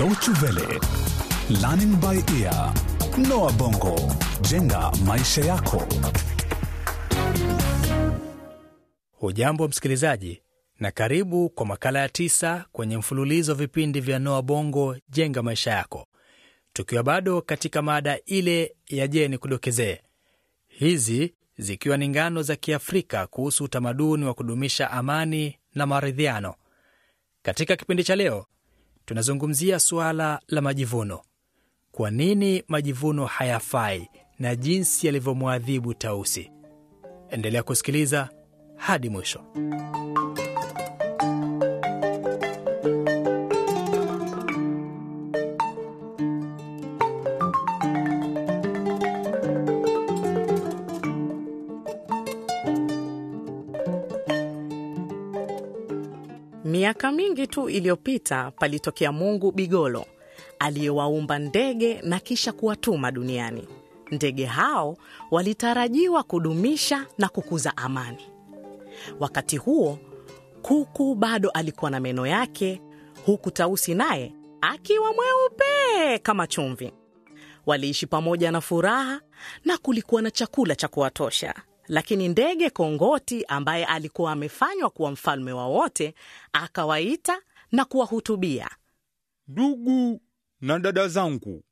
Deutsche Welle, Learning by Ear, Noah Bongo, jenga maisha yako. Hujambo msikilizaji, na karibu kwa makala ya tisa kwenye mfululizo vipindi vya Noa Bongo jenga maisha yako, tukiwa bado katika mada ile ya je, ni kudokezee, hizi zikiwa ni ngano za Kiafrika kuhusu utamaduni wa kudumisha amani na maridhiano. Katika kipindi cha leo tunazungumzia suala la majivuno. Kwa nini majivuno hayafai na jinsi yalivyomwadhibu Tausi. Endelea kusikiliza hadi mwisho. Tu iliyopita palitokea Mungu Bigolo aliyewaumba ndege na kisha kuwatuma duniani. Ndege hao walitarajiwa kudumisha na kukuza amani. Wakati huo kuku bado alikuwa na meno yake, huku Tausi naye akiwa mweupe kama chumvi. Waliishi pamoja na furaha na kulikuwa na chakula cha kuwatosha. Lakini ndege Kongoti, ambaye alikuwa amefanywa kuwa mfalme wa wote, akawaita na kuwahutubia. Ndugu na dada zangu,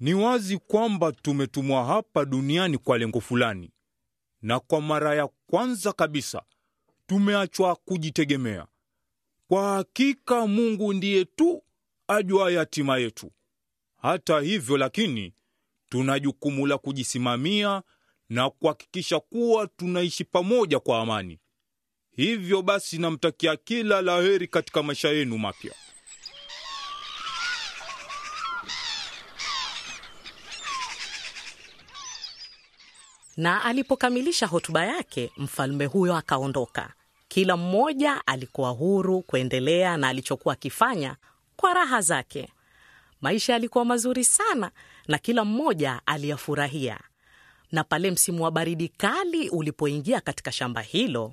ni wazi kwamba tumetumwa hapa duniani kwa lengo fulani, na kwa mara ya kwanza kabisa tumeachwa kujitegemea. Kwa hakika Mungu ndiye tu ajua hatima yetu. Hata hivyo lakini, tuna jukumu la kujisimamia na kuhakikisha kuwa tunaishi pamoja kwa amani. Hivyo basi, namtakia kila la heri katika maisha yenu mapya. Na alipokamilisha hotuba yake, mfalme huyo akaondoka. Kila mmoja alikuwa huru kuendelea na alichokuwa akifanya kwa raha zake. Maisha yalikuwa mazuri sana na kila mmoja aliyafurahia. Na pale msimu wa baridi kali ulipoingia katika shamba hilo,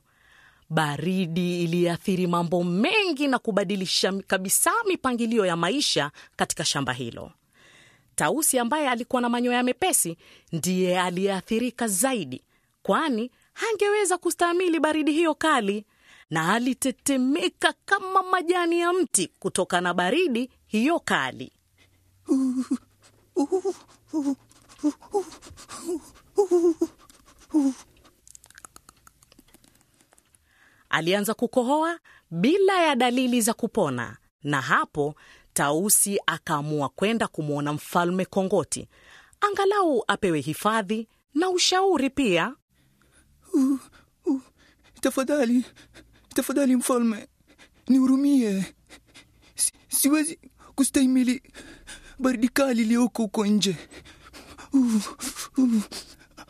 baridi iliathiri mambo mengi na kubadilisha kabisa mipangilio ya maisha katika shamba hilo. Tausi ambaye alikuwa na manyoya mepesi ndiye aliyeathirika zaidi, kwani hangeweza kustahimili baridi hiyo kali, na alitetemeka kama majani ya mti kutokana na baridi hiyo kali. Alianza kukohoa bila ya dalili za kupona, na hapo Tausi akaamua kwenda kumwona mfalme Kongoti, angalau apewe hifadhi na ushauri pia. Uh, uh, tafadhali tafadhali, mfalme, nihurumie. Si, siwezi kustahimili baridi kali iliyoko huko nje. Uh, uh,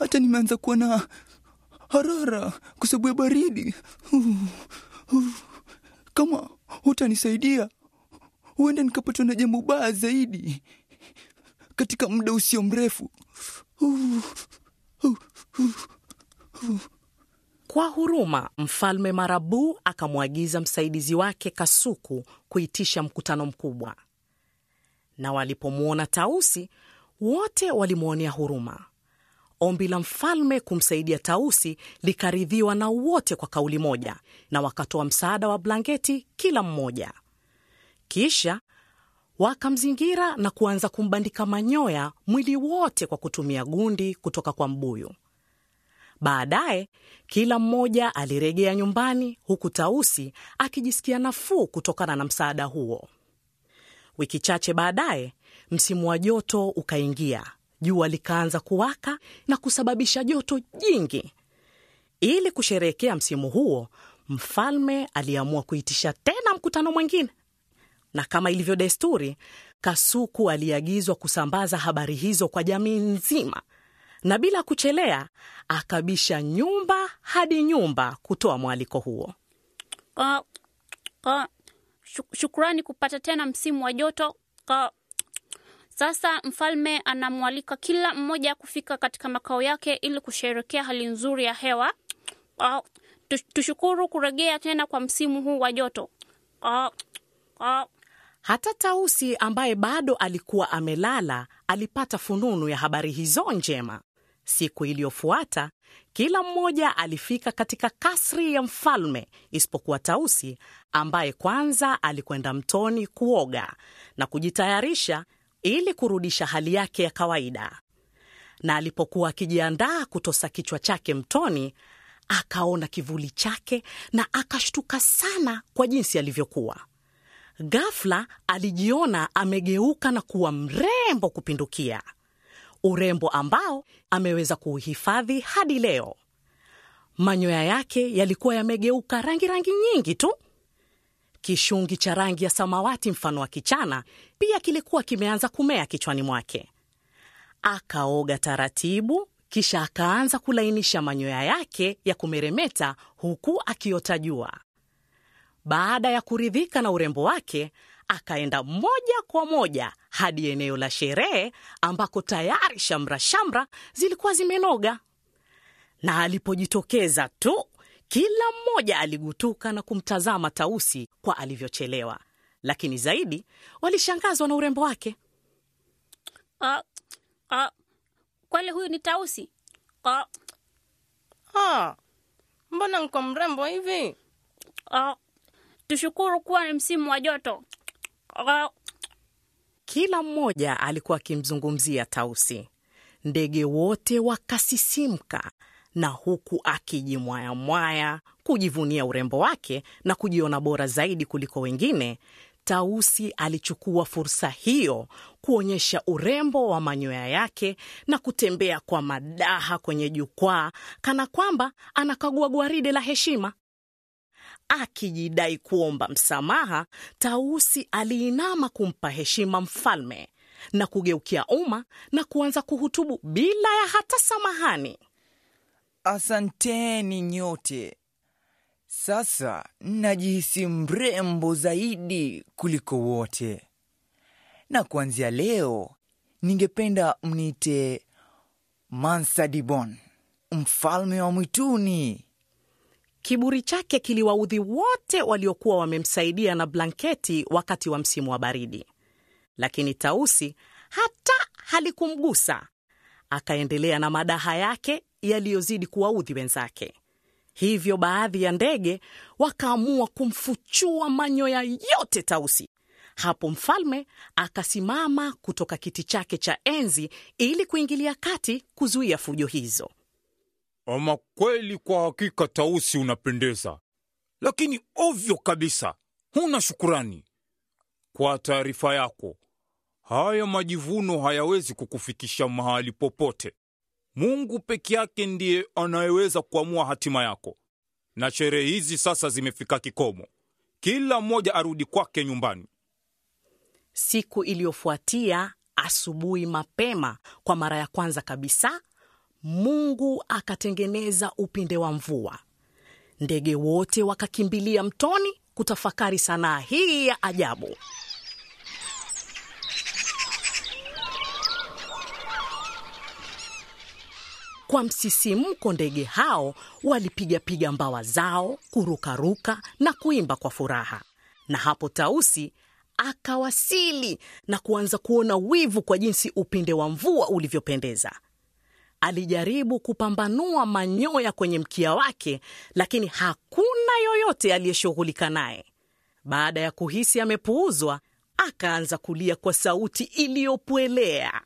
hata nimeanza kuwa na harara kwa sababu ya baridi. Kama hutanisaidia huenda nikapatwa na jambo baya zaidi katika muda usio mrefu. Kwa huruma, mfalme Marabu akamwagiza msaidizi wake Kasuku kuitisha mkutano mkubwa, na walipomwona Tausi wote walimwonea huruma. Ombi la mfalme kumsaidia Tausi likaridhiwa na wote kwa kauli moja, na wakatoa msaada wa blanketi kila mmoja. Kisha wakamzingira na kuanza kumbandika manyoya mwili wote kwa kutumia gundi kutoka kwa mbuyu. Baadaye kila mmoja alirejea nyumbani, huku Tausi akijisikia nafuu kutokana na msaada huo. Wiki chache baadaye, msimu wa joto ukaingia. Jua likaanza kuwaka na kusababisha joto jingi. Ili kusherehekea msimu huo, mfalme aliamua kuitisha tena mkutano mwingine na kama ilivyo desturi, Kasuku aliagizwa kusambaza habari hizo kwa jamii nzima, na bila kuchelea akabisha nyumba hadi nyumba kutoa mwaliko huo. Ka, ka, shukrani kupata tena msimu wa joto ka. Sasa mfalme anamwalika kila mmoja kufika katika makao yake ili kusherekea hali nzuri ya hewa. Ka, tushukuru kurejea tena kwa msimu huu wa joto ka, ka. Hata Tausi ambaye bado alikuwa amelala alipata fununu ya habari hizo njema. Siku iliyofuata kila mmoja alifika katika kasri ya mfalme isipokuwa Tausi ambaye kwanza alikwenda mtoni kuoga na kujitayarisha ili kurudisha hali yake ya kawaida. Na alipokuwa akijiandaa kutosa kichwa chake mtoni, akaona kivuli chake na akashtuka sana kwa jinsi alivyokuwa. Ghafla alijiona amegeuka na kuwa mrembo kupindukia, urembo ambao ameweza kuuhifadhi hadi leo. Manyoya yake yalikuwa yamegeuka rangi rangi nyingi tu. Kishungi cha rangi ya samawati mfano wa kichana pia kilikuwa kimeanza kumea kichwani mwake. Akaoga taratibu, kisha akaanza kulainisha manyoya yake ya kumeremeta huku akiota jua. Baada ya kuridhika na urembo wake, akaenda moja kwa moja hadi eneo la sherehe ambako tayari shamra shamra zilikuwa zimenoga. Na alipojitokeza tu, kila mmoja aligutuka na kumtazama Tausi kwa alivyochelewa, lakini zaidi walishangazwa na urembo wake. Ah, ah, kweli huyu ni Tausi? Ah, Ah, mbona nko mrembo hivi? ah, tushukuru kuwa ni msimu wa joto. Ah, Kila mmoja alikuwa akimzungumzia Tausi. Ndege wote wakasisimka, na huku akijimwayamwaya kujivunia urembo wake na kujiona bora zaidi kuliko wengine, Tausi alichukua fursa hiyo kuonyesha urembo wa manyoya yake na kutembea kwa madaha kwenye jukwaa kana kwamba anakagua gwaride la heshima. Akijidai kuomba msamaha, Tausi aliinama kumpa heshima mfalme na kugeukia umma na kuanza kuhutubu bila ya hata samahani. Asanteni nyote. Sasa najihisi mrembo zaidi kuliko wote, na kuanzia leo ningependa mniite Mansa Dibon, mfalme wa mwituni. Kiburi chake kiliwaudhi wote waliokuwa wamemsaidia na blanketi wakati wa msimu wa baridi, lakini Tausi hata halikumgusa. Akaendelea na madaha yake yaliyozidi kuwaudhi wenzake. Hivyo baadhi ya ndege wakaamua kumfuchua manyoya yote Tausi. Hapo mfalme akasimama kutoka kiti chake cha enzi ili kuingilia kati kuzuia fujo hizo. Ama kweli, kwa hakika Tausi unapendeza, lakini ovyo kabisa, huna shukurani. Kwa taarifa yako, haya majivuno hayawezi kukufikisha mahali popote. Mungu peke yake ndiye anayeweza kuamua hatima yako, na sherehe hizi sasa zimefika kikomo. Kila mmoja arudi kwake nyumbani. Siku iliyofuatia asubuhi mapema, kwa mara ya kwanza kabisa, Mungu akatengeneza upinde wa mvua. Ndege wote wakakimbilia mtoni kutafakari sanaa hii ya ajabu. Kwa msisimko, ndege hao walipigapiga mbawa zao, kurukaruka na kuimba kwa furaha. Na hapo Tausi akawasili na kuanza kuona wivu kwa jinsi upinde wa mvua ulivyopendeza. Alijaribu kupambanua manyoya kwenye mkia wake, lakini hakuna yoyote aliyeshughulika naye. Baada ya kuhisi amepuuzwa, akaanza kulia kwa sauti iliyopwelea.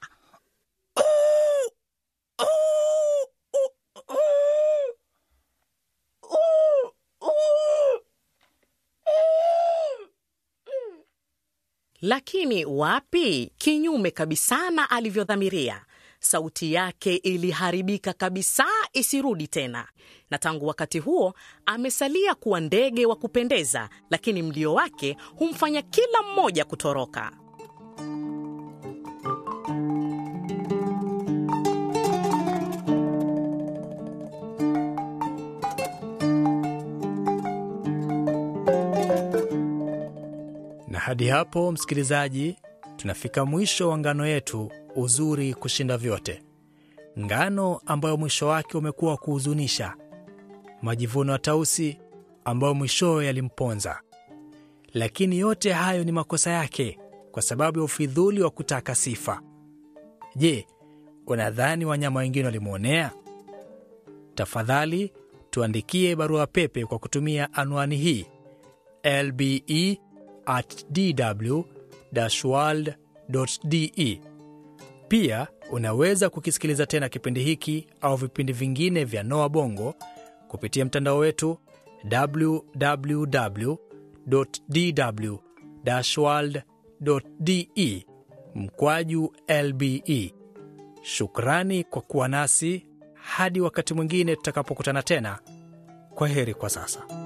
Lakini wapi, kinyume kabisa na alivyodhamiria. Sauti yake iliharibika kabisa, isirudi tena, na tangu wakati huo amesalia kuwa ndege wa kupendeza, lakini mlio wake humfanya kila mmoja kutoroka. Hadi hapo, msikilizaji, tunafika mwisho wa ngano yetu uzuri kushinda vyote, ngano ambayo mwisho wake umekuwa wa kuhuzunisha, majivuno ya Tausi ambayo mwishowe yalimponza. lakini yote hayo ni makosa yake kwa sababu ya ufidhuli wa kutaka sifa. Je, unadhani wanyama wengine walimwonea? Tafadhali tuandikie barua pepe kwa kutumia anwani hii lbe at dw world de. Pia unaweza kukisikiliza tena kipindi hiki au vipindi vingine vya Noa Bongo kupitia mtandao wetu www dw world de mkwaju lbe. Shukrani kwa kuwa nasi hadi wakati mwingine tutakapokutana tena. Kwa heri kwa sasa.